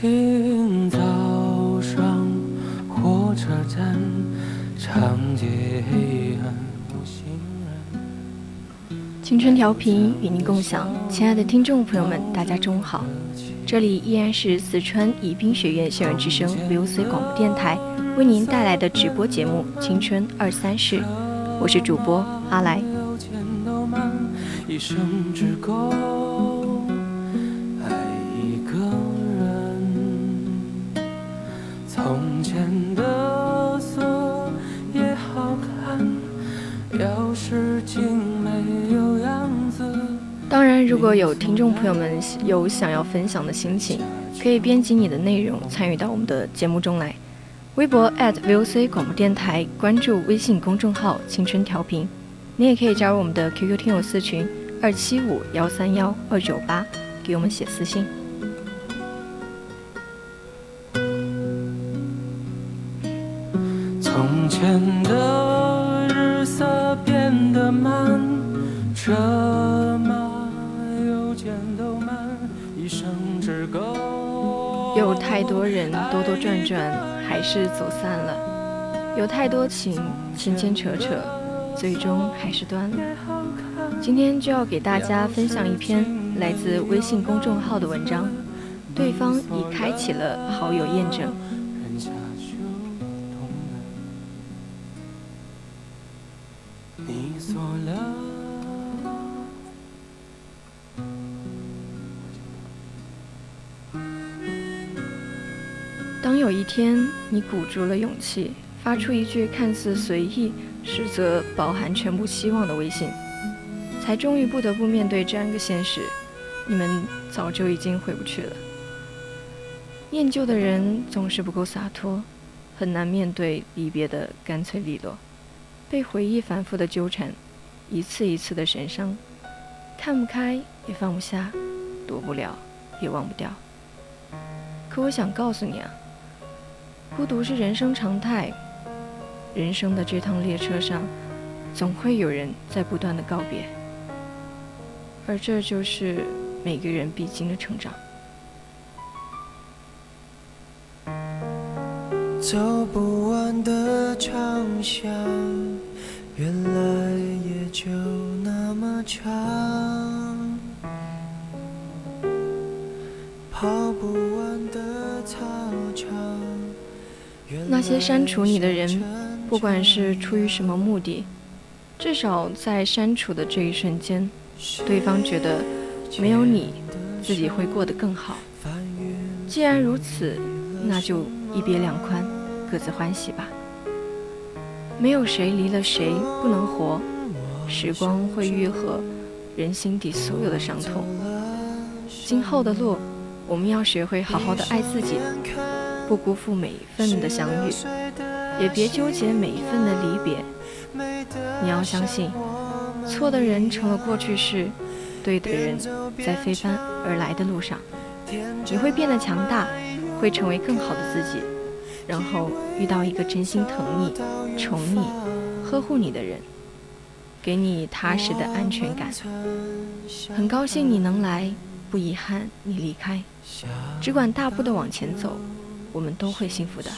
事。青春调频与您共享，亲爱的听众朋友们，大家中午好，这里依然是四川宜宾学院校园之声 VOC 广播电台为您带来的直播节目《青春二三事》，我是主播阿来。当然，如果有听众朋友们有想要分享的心情，可以编辑你的内容参与到我们的节目中来。微博 @VOC 广播电台，关注微信公众号“青春调频”。你也可以加入我们的 QQ 听友四群二七五幺三幺二九八，给我们写私信。从前的日色变得慢，车太多人兜兜转转，还是走散了；有太多情牵牵扯扯，最终还是断了。今天就要给大家分享一篇来自微信公众号的文章，对方已开启了好友验证。天，你鼓足了勇气，发出一句看似随意，实则饱含全部希望的微信，才终于不得不面对这样一个现实：你们早就已经回不去了。念旧的人总是不够洒脱，很难面对离别的干脆利落，被回忆反复的纠缠，一次一次的神伤，看不开也放不下，躲不了也忘不掉。可我想告诉你啊。孤独是人生常态，人生的这趟列车上，总会有人在不断的告别，而这就是每个人必经的成长。走不完的长巷，原来也就那么长。跑不完的。那些删除你的人，不管是出于什么目的，至少在删除的这一瞬间，对方觉得没有你，自己会过得更好。既然如此，那就一别两宽，各自欢喜吧。没有谁离了谁不能活，时光会愈合人心底所有的伤痛。今后的路，我们要学会好好的爱自己。不辜负每一份的相遇，也别纠结每一份的离别。你要相信，错的人成了过去式，对的人在飞奔而来的路上，你会变得强大，会成为更好的自己，然后遇到一个真心疼你、宠你、呵护你的人，给你踏实的安全感。很高兴你能来，不遗憾你离开，只管大步的往前走。我们都会幸福的。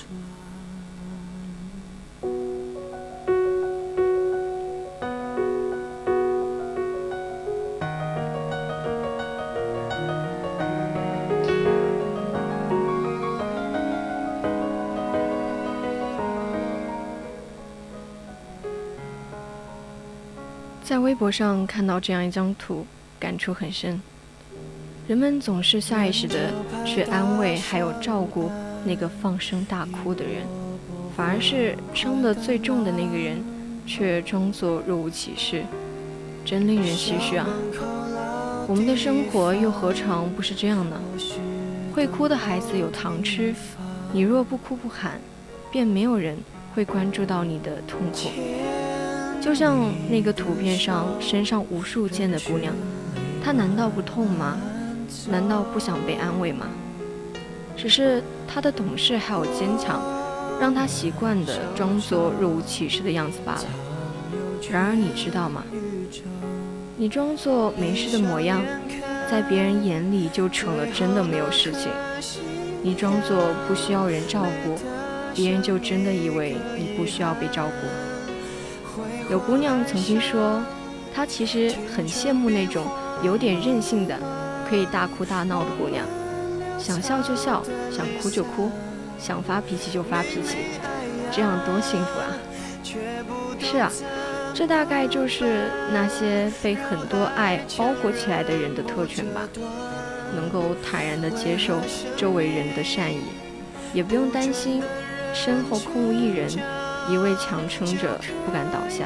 在微博上看到这样一张图感触很深。人们总是下意识的去安慰还有照顾那个放声大哭的人，反而是伤得最重的那个人，却装作若无其事，真令人唏嘘啊！我们的生活又何尝不是这样呢？会哭的孩子有糖吃，你若不哭不喊，便没有人会关注到你的痛苦。就像那个图片上身上无数箭的姑娘，她难道不痛吗？难道不想被安慰吗？只是他的懂事还有坚强，让他习惯的装作若无其事的样子罢了。然而你知道吗？你装作没事的模样，在别人眼里就成了真的没有事情。你装作不需要人照顾，别人就真的以为你不需要被照顾。有姑娘曾经说，她其实很羡慕那种有点任性的，可以大哭大闹的姑娘，想笑就笑，想哭就哭，想发脾气就发脾气，这样多幸福啊！是啊，这大概就是那些被很多爱包裹起来的人的特权吧，能够坦然地接受周围人的善意，也不用担心身后空无一人。一味强撑着，不敢倒下。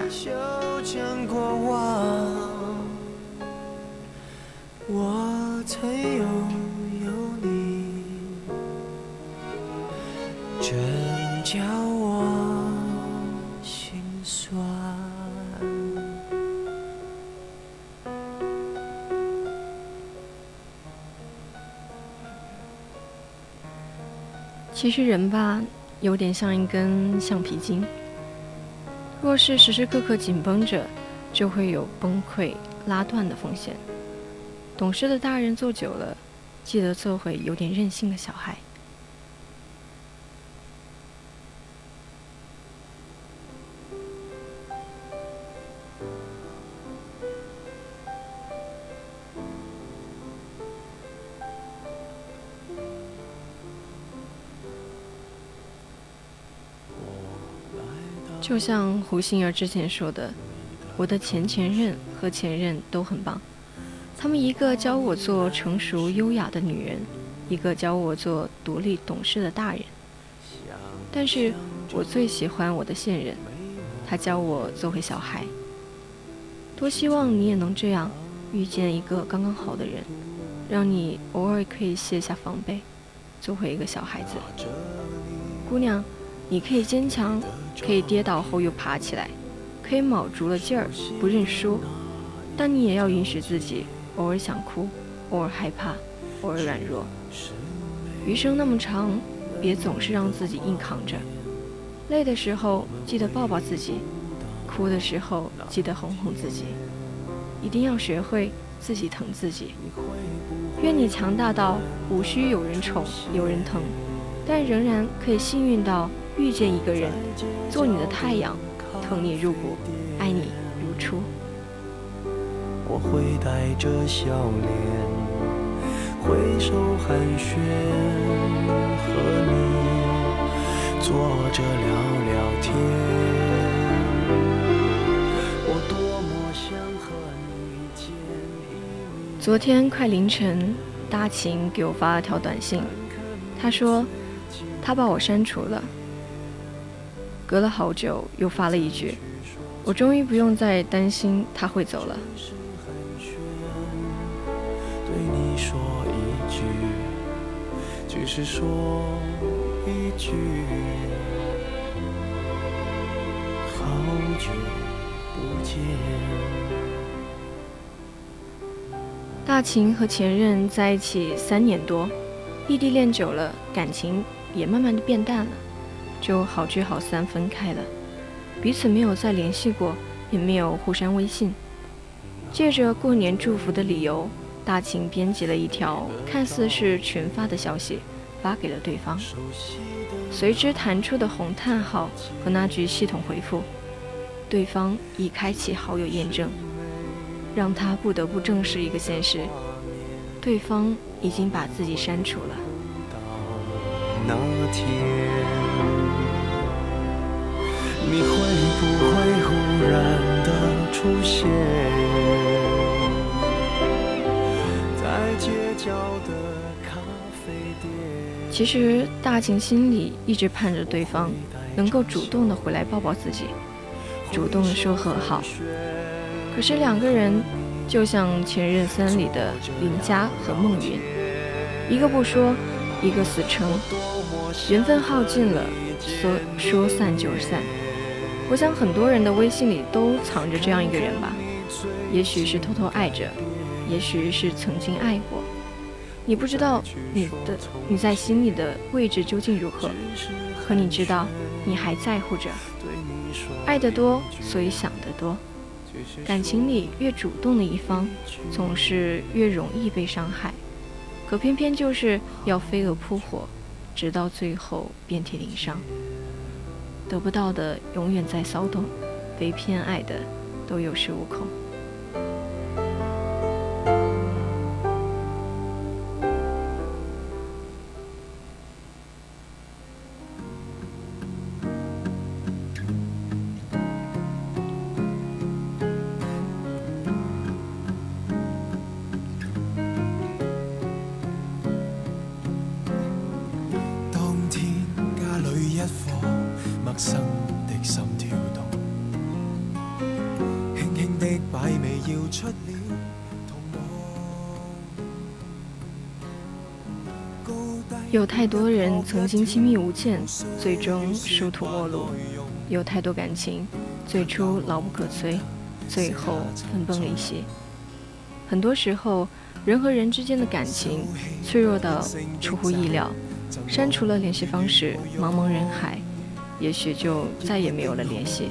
我曾有叫我心酸。其实人吧。有点像一根橡皮筋，若是时时刻刻紧绷着，就会有崩溃、拉断的风险。懂事的大人做久了，记得做回有点任性的小孩。就像胡杏儿之前说的，我的前前任和前任都很棒，他们一个教我做成熟优雅的女人，一个教我做独立懂事的大人。但是我最喜欢我的现任，他教我做回小孩。多希望你也能这样，遇见一个刚刚好的人，让你偶尔可以卸下防备，做回一个小孩子。姑娘，你可以坚强。可以跌倒后又爬起来，可以卯足了劲儿不认输，但你也要允许自己偶尔想哭，偶尔害怕，偶尔软弱。余生那么长，别总是让自己硬扛着。累的时候记得抱抱自己，哭的时候记得哄哄自己。一定要学会自己疼自己。愿你强大到无需有人宠有人疼，但仍然可以幸运到。遇见一个人，做你的太阳，疼你入骨，爱你如初。我会带着笑脸，挥手寒暄，和你坐着聊聊天。我多么想和你见。昨天快凌晨，大秦给我发了条短信，他说他把我删除了。隔了好久，又发了一句：“我终于不用再担心他会走了。”大秦和前任在一起三年多，异地恋久了，感情也慢慢的变淡了。就好聚好散，分开了，彼此没有再联系过，也没有互删微信。借着过年祝福的理由，大秦编辑了一条看似是群发的消息，发给了对方。随之弹出的红叹号和那句系统回复，对方已开启好友验证，让他不得不正视一个现实：对方已经把自己删除了。那天。你会不会忽然的出现在街角的咖啡店。其实大晴心里一直盼着对方能够主动的回来抱抱自己，主动的说和好。可是两个人就像《前任三》里的林佳和孟云，一个不说，一个死撑，缘分耗尽了，说说散就散。我想很多人的微信里都藏着这样一个人吧，也许是偷偷爱着，也许是曾经爱过。你不知道你的你在心里的位置究竟如何，可你知道你还在乎着。爱得多，所以想得多。感情里越主动的一方，总是越容易被伤害，可偏偏就是要飞蛾扑火，直到最后遍体鳞伤。得不到的永远在骚动，被偏爱的都有恃无恐。曾经亲密无间，最终殊途末路；有太多感情，最初牢不可摧，最后分崩离析。很多时候，人和人之间的感情脆弱到出乎意料，删除了联系方式，茫茫人海，也许就再也没有了联系。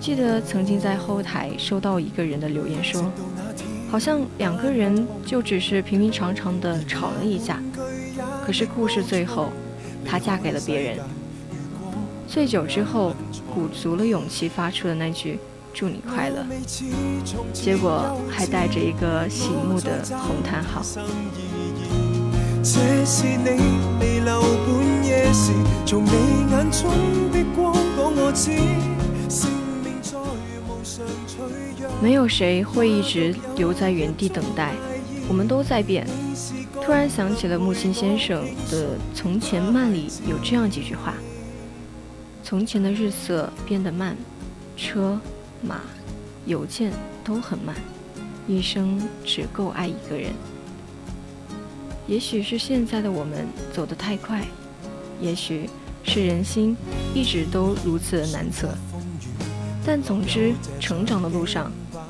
记得曾经在后台收到一个人的留言说，好像两个人就只是平平常常的吵了一架。可是故事最后，她嫁给了别人。醉酒之后，鼓足了勇气发出的那句“祝你快乐”，结果还带着一个醒目的红叹号。没有谁会一直留在原地等待，我们都在变。突然想起了木心先生的《从前慢》里有这样几句话：从前的日色变得慢，车马邮件都很慢，一生只够爱一个人。也许是现在的我们走得太快，也许是人心一直都如此的难测，但总之，成长的路上。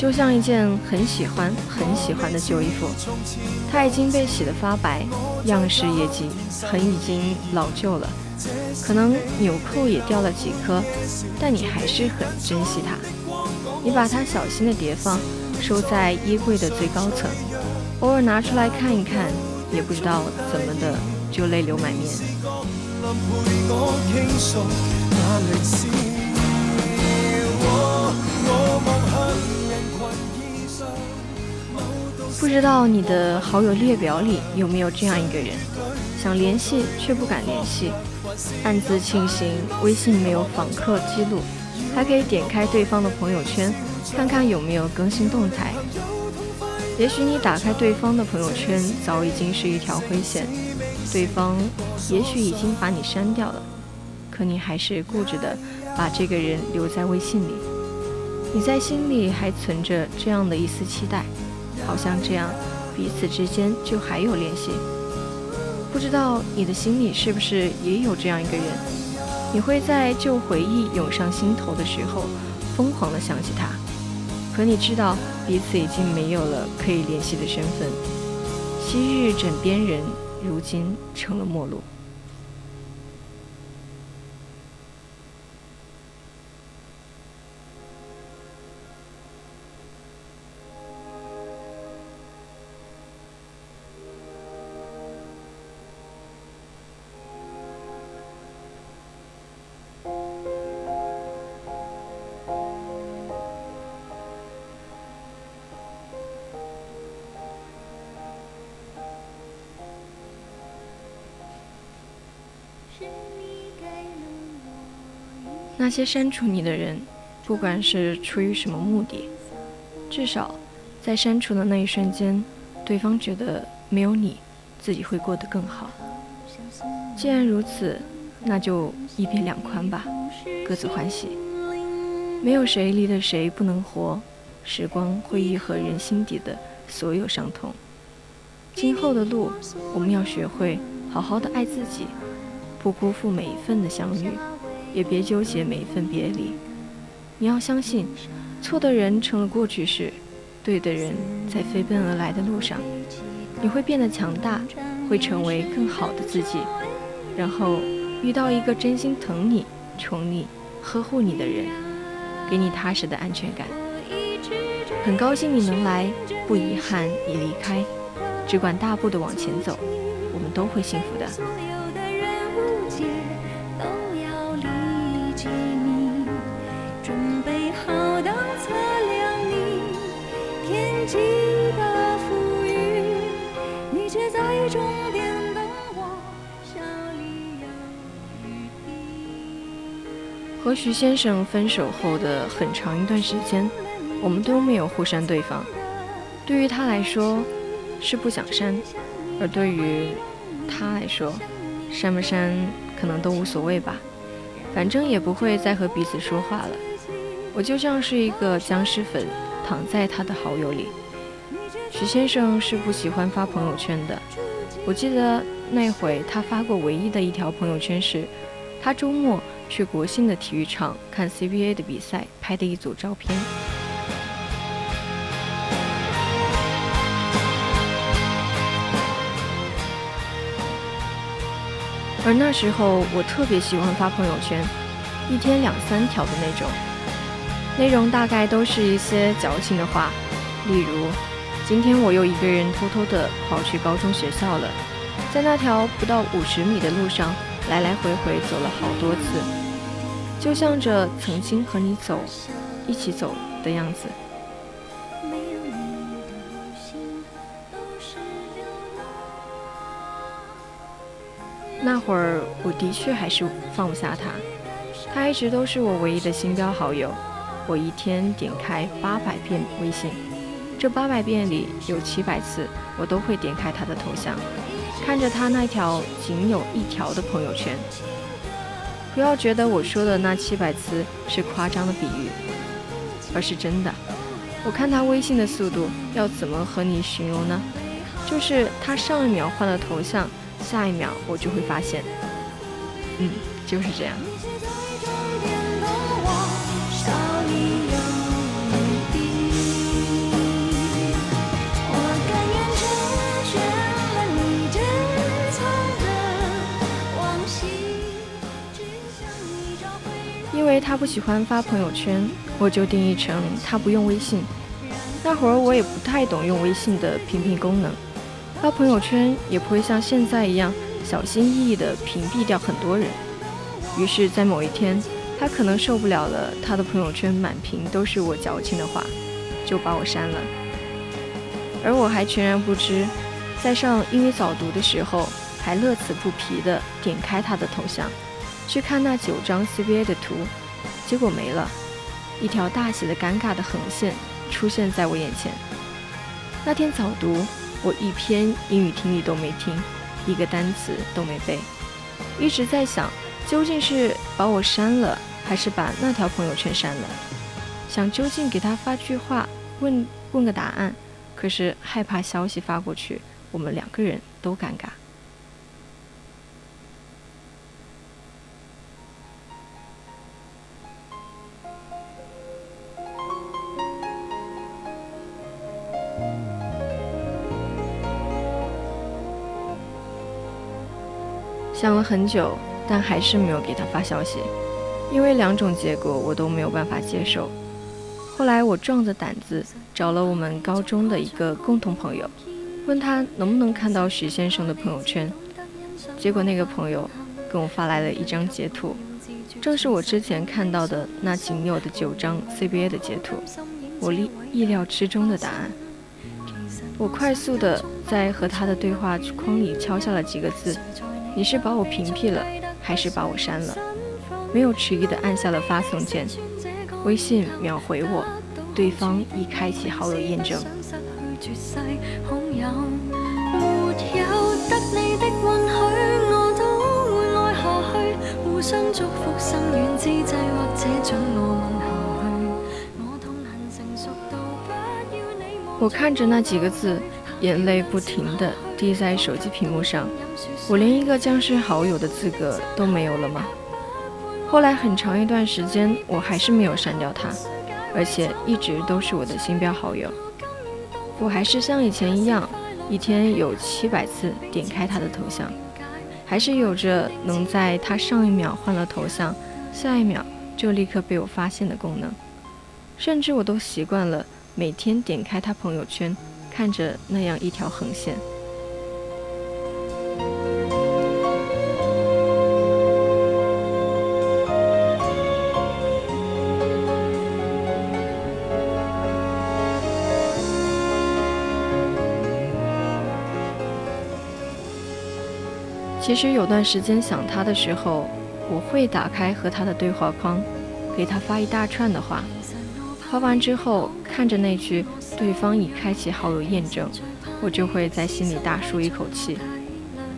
就像一件很喜欢很喜欢的旧衣服，它已经被洗得发白，样式也已经很已经老旧了。可能纽扣也掉了几颗，但你还是很珍惜它。你把它小心的叠放，收在衣柜的最高层，偶尔拿出来看一看，也不知道怎么的就泪流满面。不知道你的好友列表里有没有这样一个人，想联系却不敢联系。暗自庆幸微信没有访客记录，还可以点开对方的朋友圈，看看有没有更新动态。也许你打开对方的朋友圈，早已经是一条灰线，对方也许已经把你删掉了，可你还是固执的把这个人留在微信里。你在心里还存着这样的一丝期待，好像这样彼此之间就还有联系。不知道你的心里是不是也有这样一个人？你会在旧回忆涌上心头的时候，疯狂地想起他。可你知道彼此已经没有了可以联系的身份。昔日枕边人，如今成了陌路。那些删除你的人，不管是出于什么目的，至少在删除的那一瞬间，对方觉得没有你，自己会过得更好。既然如此，那就一别两宽吧，各自欢喜。没有谁离了谁不能活，时光会愈合人心底的所有伤痛。今后的路，我们要学会好好的爱自己，不辜负每一份的相遇，也别纠结每一份别离。你要相信，错的人成了过去式，对的人在飞奔而来的路上。你会变得强大，会成为更好的自己，然后遇到一个真心疼你、宠你、呵护你的人，给你踏实的安全感。很高兴你能来，不遗憾你离开。只管大步的往前走，我们都会幸福的。和徐先生分手后的很长一段时间，我们都没有互删对方。对于他来说，是不想删，而对于他来说，删不删可能都无所谓吧，反正也不会再和彼此说话了。我就像是一个僵尸粉，躺在他的好友里。徐先生是不喜欢发朋友圈的。我记得那会他发过唯一的一条朋友圈是，他周末去国信的体育场看 CBA 的比赛拍的一组照片。而那时候我特别喜欢发朋友圈，一天两三条的那种，内容大概都是一些矫情的话，例如，今天我又一个人偷偷的跑去高中学校了，在那条不到五十米的路上来来回回走了好多次，就像着曾经和你走，一起走的样子。那会儿我的确还是放不下他，他一直都是我唯一的星标好友。我一天点开八百遍微信，这八百遍里有七百次我都会点开他的头像，看着他那条仅有一条的朋友圈。不要觉得我说的那七百词是夸张的比喻，而是真的。我看他微信的速度要怎么和你形容呢？就是他上一秒换了头像。下一秒，我就会发现，嗯，就是这样。因为他不喜欢发朋友圈，我就定义成他不用微信。那会儿我也不太懂用微信的屏蔽功能。发朋友圈也不会像现在一样小心翼翼地屏蔽掉很多人。于是，在某一天，他可能受不了了，他的朋友圈满屏都是我矫情的话，就把我删了。而我还全然不知，在上英语早读的时候，还乐此不疲地点开他的头像，去看那九张 CBA 的图，结果没了，一条大写的尴尬的横线出现在我眼前。那天早读。我一篇英语听力都没听，一个单词都没背，一直在想，究竟是把我删了，还是把那条朋友圈删了？想究竟给他发句话，问问个答案，可是害怕消息发过去，我们两个人都尴尬。想了很久，但还是没有给他发消息，因为两种结果我都没有办法接受。后来我壮着胆子找了我们高中的一个共同朋友，问他能不能看到徐先生的朋友圈。结果那个朋友跟我发来了一张截图，正是我之前看到的那仅有的九张 CBA 的截图。我意意料之中的答案。我快速的在和他的对话框里敲下了几个字。你是把我屏蔽了，还是把我删了，没有迟疑的按下了发送键。微信秒回我，对方已开启好友验证。我看着那几个字，眼泪不停地滴在手机屏幕上。我连一个僵尸好友的资格都没有了吗？后来很长一段时间，我还是没有删掉他，而且一直都是我的星标好友。我还是像以前一样，一天有七百次点开他的头像，还是有着能在他上一秒换了头像，下一秒就立刻被我发现的功能。甚至我都习惯了。每天点开他朋友圈，看着那样一条横线。其实有段时间想他的时候，我会打开和他的对话框，给他发一大串的话。发完之后，看着那句“对方已开启好友验证”，我就会在心里大舒一口气。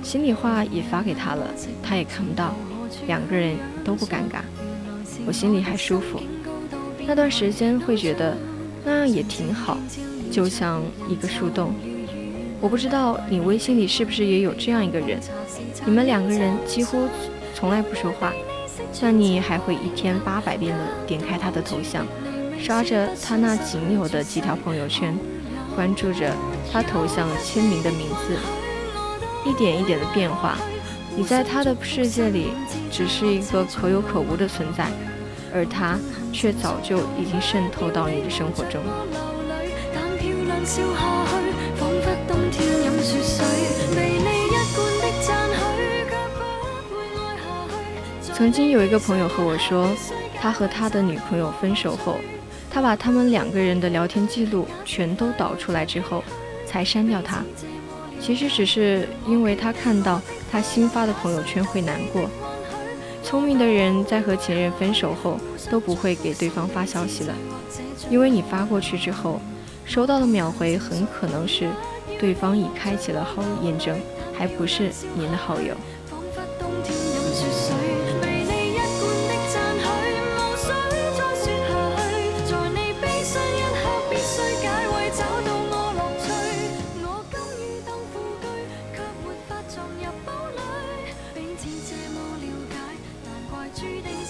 心里话也发给他了，他也看不到，两个人都不尴尬，我心里还舒服。那段时间会觉得那样也挺好，就像一个树洞。我不知道你微信里是不是也有这样一个人，你们两个人几乎从来不说话，但你还会一天八百遍的点开他的头像。刷着他那仅有的几条朋友圈，关注着他头像签名的名字，一点一点的变化。你在他的世界里只是一个可有可无的存在，而他却早就已经渗透到你的生活中。曾经有一个朋友和我说，他和他的女朋友分手后。他把他们两个人的聊天记录全都导出来之后，才删掉他。其实只是因为他看到他新发的朋友圈会难过。聪明的人在和前任分手后都不会给对方发消息了，因为你发过去之后，收到的秒回很可能是对方已开启了好友验证，还不是您的好友。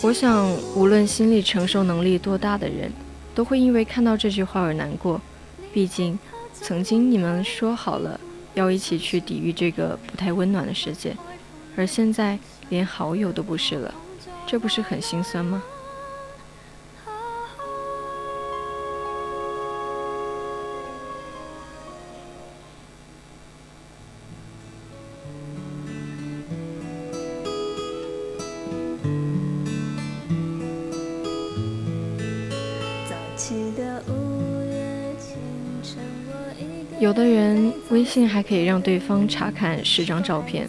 我想，无论心理承受能力多大的人，都会因为看到这句话而难过。毕竟，曾经你们说好了要一起去抵御这个不太温暖的世界，而现在连好友都不是了，这不是很心酸吗？有的人微信还可以让对方查看十张照片，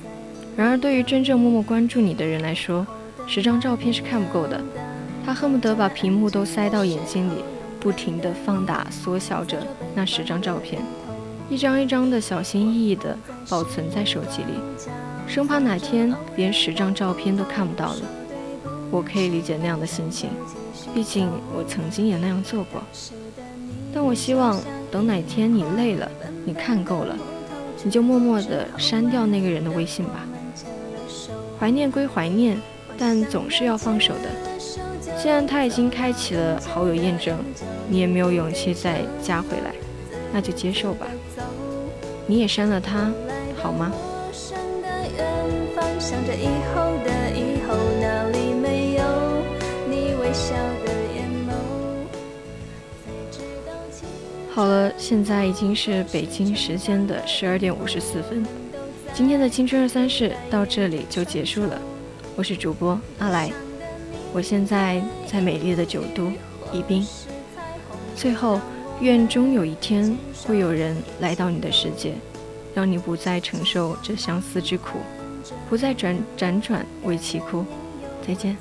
然而对于真正默默关注你的人来说，十张照片是看不够的。他恨不得把屏幕都塞到眼睛里，不停地放大、缩小着那十张照片，一张一张的小心翼翼地保存在手机里，生怕哪天连十张照片都看不到了。我可以理解那样的心情，毕竟我曾经也那样做过。但我希望等哪天你累了。你看够了，你就默默地删掉那个人的微信吧。怀念归怀念，但总是要放手的。既然他已经开启了好友验证，你也没有勇气再加回来，那就接受吧。你也删了他，好吗？好了，现在已经是北京时间的十二点五十四分，今天的青春二三事到这里就结束了。我是主播阿来，我现在在美丽的九都宜宾。最后，愿终有一天会有人来到你的世界，让你不再承受这相思之苦。不再转辗转为其哭。再见。